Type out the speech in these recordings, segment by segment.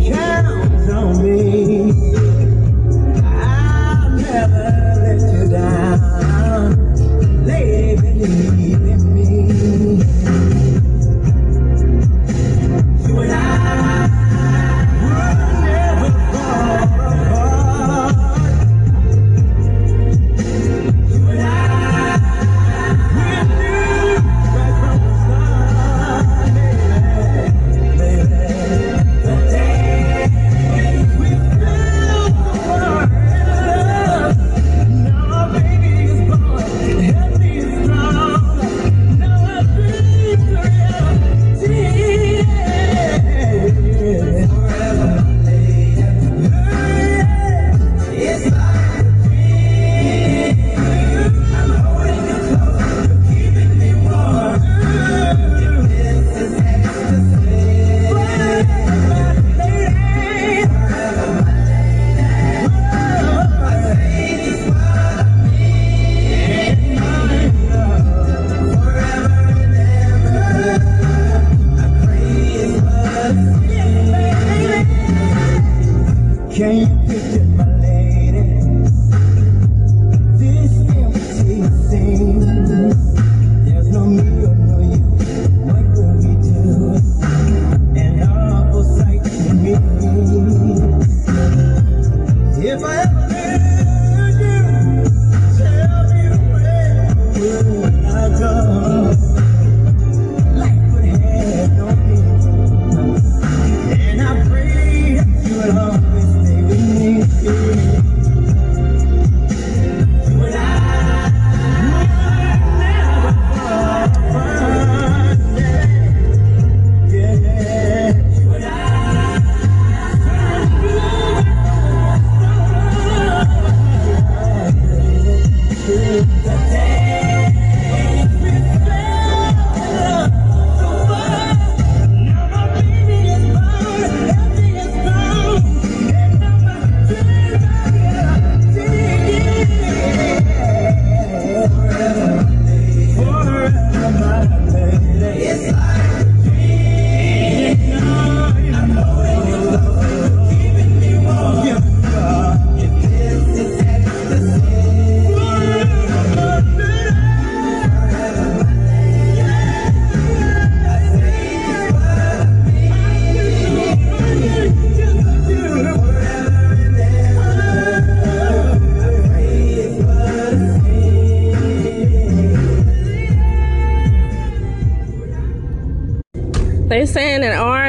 Yeah.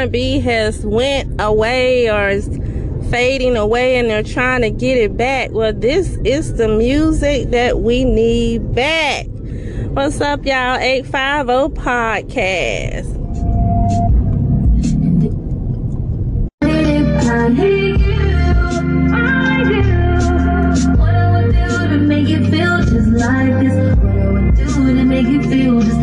R&B has went away or is fading away and they're trying to get it back. Well, this is the music that we need back. What's up, y'all? 850 Podcast. make it feel just like this? What do to make it feel just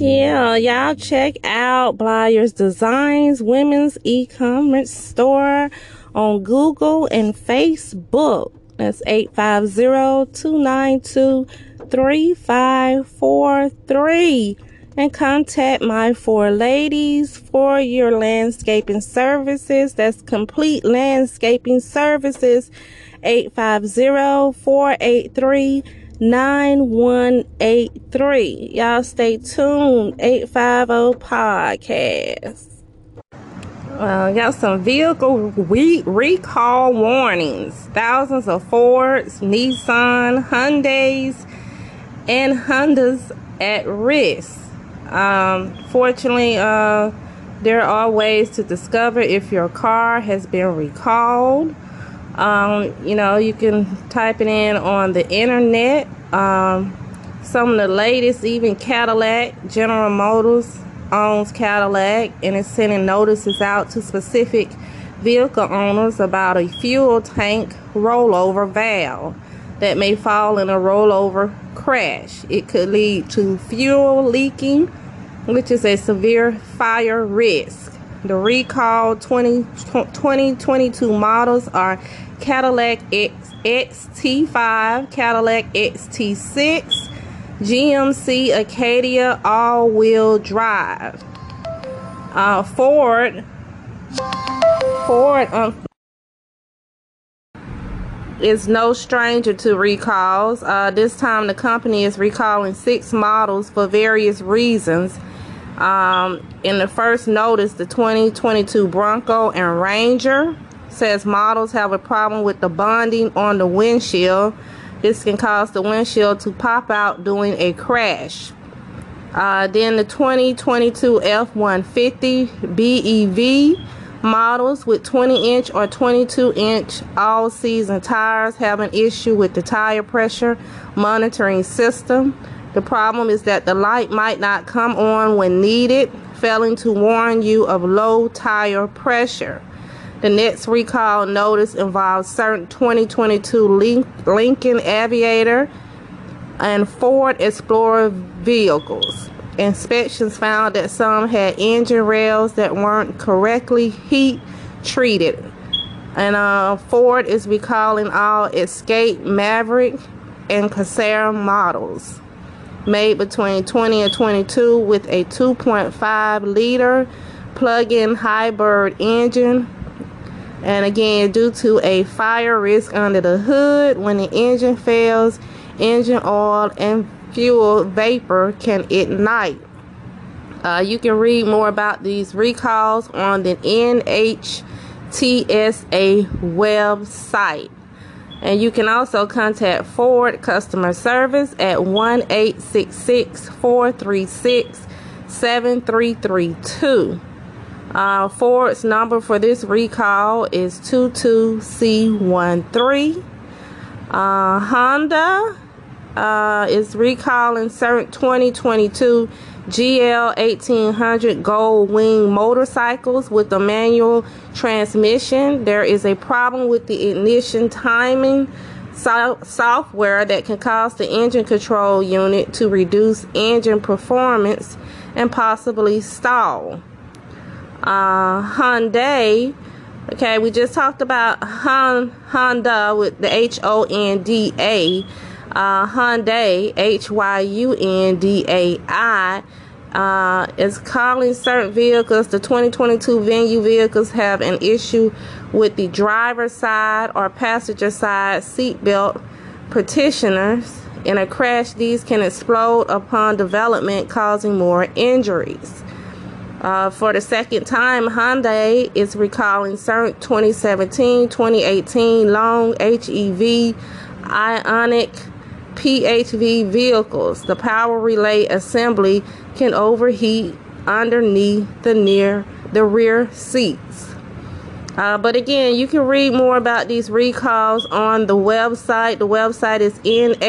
Yeah, y'all check out Blyer's Designs Women's E-commerce store on Google and Facebook. That's 850-292-3543. And contact my four ladies for your landscaping services. That's complete landscaping services. 850 483 850-483-9183. Y'all stay tuned. 850 podcast. Uh, got some vehicle re- recall warnings. Thousands of Fords, Nissan, Hyundais, and Hondas at risk. Um, fortunately, uh, there are ways to discover if your car has been recalled. Um, you know, you can type it in on the internet. Um, some of the latest, even Cadillac, General Motors owns Cadillac and is sending notices out to specific vehicle owners about a fuel tank rollover valve that may fall in a rollover crash. It could lead to fuel leaking, which is a severe fire risk. The recall 20, 2022 models are Cadillac X, XT5, Cadillac XT6, GMC Acadia all-wheel drive. Uh, Ford, Ford um, is no stranger to recalls. Uh, this time, the company is recalling six models for various reasons. Um, in the first notice, the 2022 Bronco and Ranger says models have a problem with the bonding on the windshield. This can cause the windshield to pop out during a crash. Uh, then the 2022 F-150 BEV models with 20 inch or 22 inch all season tires have an issue with the tire pressure monitoring system. The problem is that the light might not come on when needed, failing to warn you of low tire pressure. The next recall notice involves certain 2022 Lincoln Aviator and Ford Explorer vehicles. Inspections found that some had engine rails that weren't correctly heat treated. And uh, Ford is recalling all Escape, Maverick, and Corsair models made between 20 and 22 with a 2.5 liter plug-in hybrid engine and again due to a fire risk under the hood when the engine fails engine oil and fuel vapor can ignite. Uh, you can read more about these recalls on the NHTSA website. And you can also contact Ford customer service at 1 436 7332. Uh, Ford's number for this recall is 22C13. Uh, Honda uh, is recalling certain 2022 GL 1800 Gold Wing motorcycles with a manual transmission. There is a problem with the ignition timing so software that can cause the engine control unit to reduce engine performance and possibly stall. Uh, Hyundai Okay, we just talked about Honda with the H O N D A uh, Hyundai, H Y U N D A I, uh, is calling certain vehicles, the 2022 Venue vehicles, have an issue with the driver's side or passenger side seatbelt pretensioners. In a crash, these can explode upon development, causing more injuries. Uh, for the second time, Hyundai is recalling certain 2017 2018 long HEV Ioniq PHV vehicles, the power relay assembly can overheat underneath the near the rear seats. Uh, but again, you can read more about these recalls on the website. The website is NHTSA.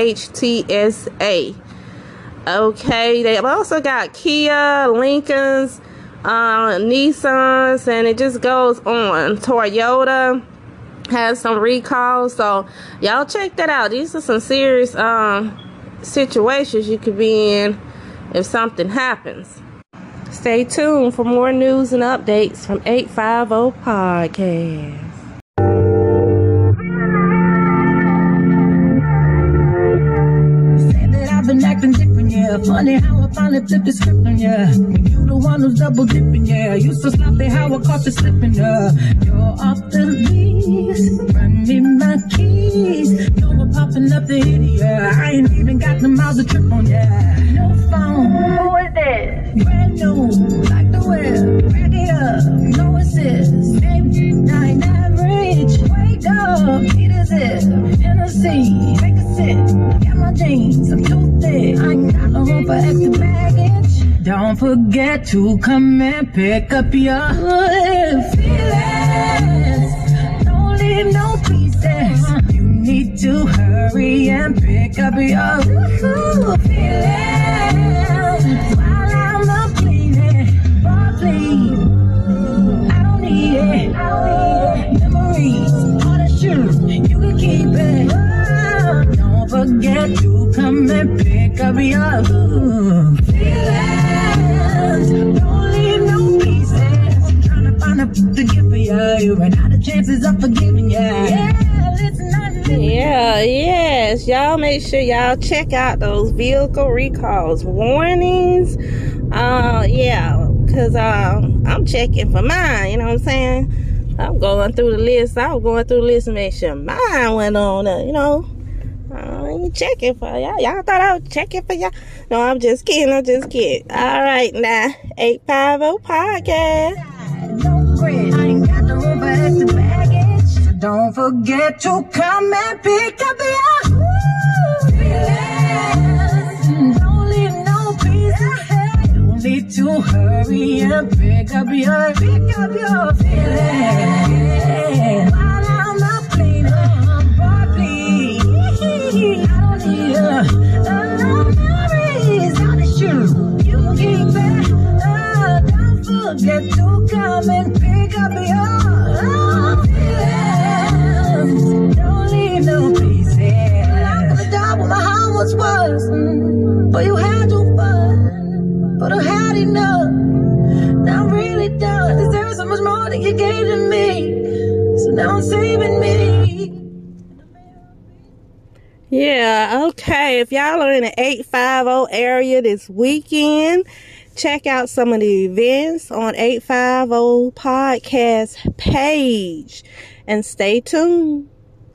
Okay, they've also got Kia, Lincolns, uh, Nissans, and it just goes on. Toyota has some recalls. So y'all check that out. These are some serious um, situations you could be in if something happens. Stay tuned for more news and updates from 850 Podcast. Funny finally flipped the script on ya. You the one who's double dipping, yeah. You so sloppy how I caught you slipping, yeah. You're off the lease, run me my keys. No we're popping up the yeah. I ain't even got the miles to trip on, yeah. No phone, Who is this? brand new, Don't forget to come and pick up your feelings. Don't leave no pieces. You need to hurry and pick up your feelings. While I'm up cleaning, boy, please. I don't need it. I don't need it. Memories, all shoes, you can keep it. Don't forget to come and pick up your Trying to find a to for you. You ran out of chances of forgiving you. Yeah, listen, I Yeah, yes. Y'all make sure y'all check out those vehicle recalls warnings. Uh, yeah, cause uh, I'm checking for mine. You know what I'm saying? I'm going through the list. I was going through the list to make sure mine went on. Uh, you know, I ain't checking for y'all. Y'all thought I was checking for y'all. No, I'm just kidding. I'm just kidding. All right, now eight five zero podcast. Don't forget to come and pick up your feelings. Don't leave no pieces. You need to hurry and pick up your pick up your feelings. I. Now I'm really so much more you gave to me. So now I'm saving me. Yeah, okay. If y'all are in the 850 area this weekend, check out some of the events on 850 podcast page and stay tuned.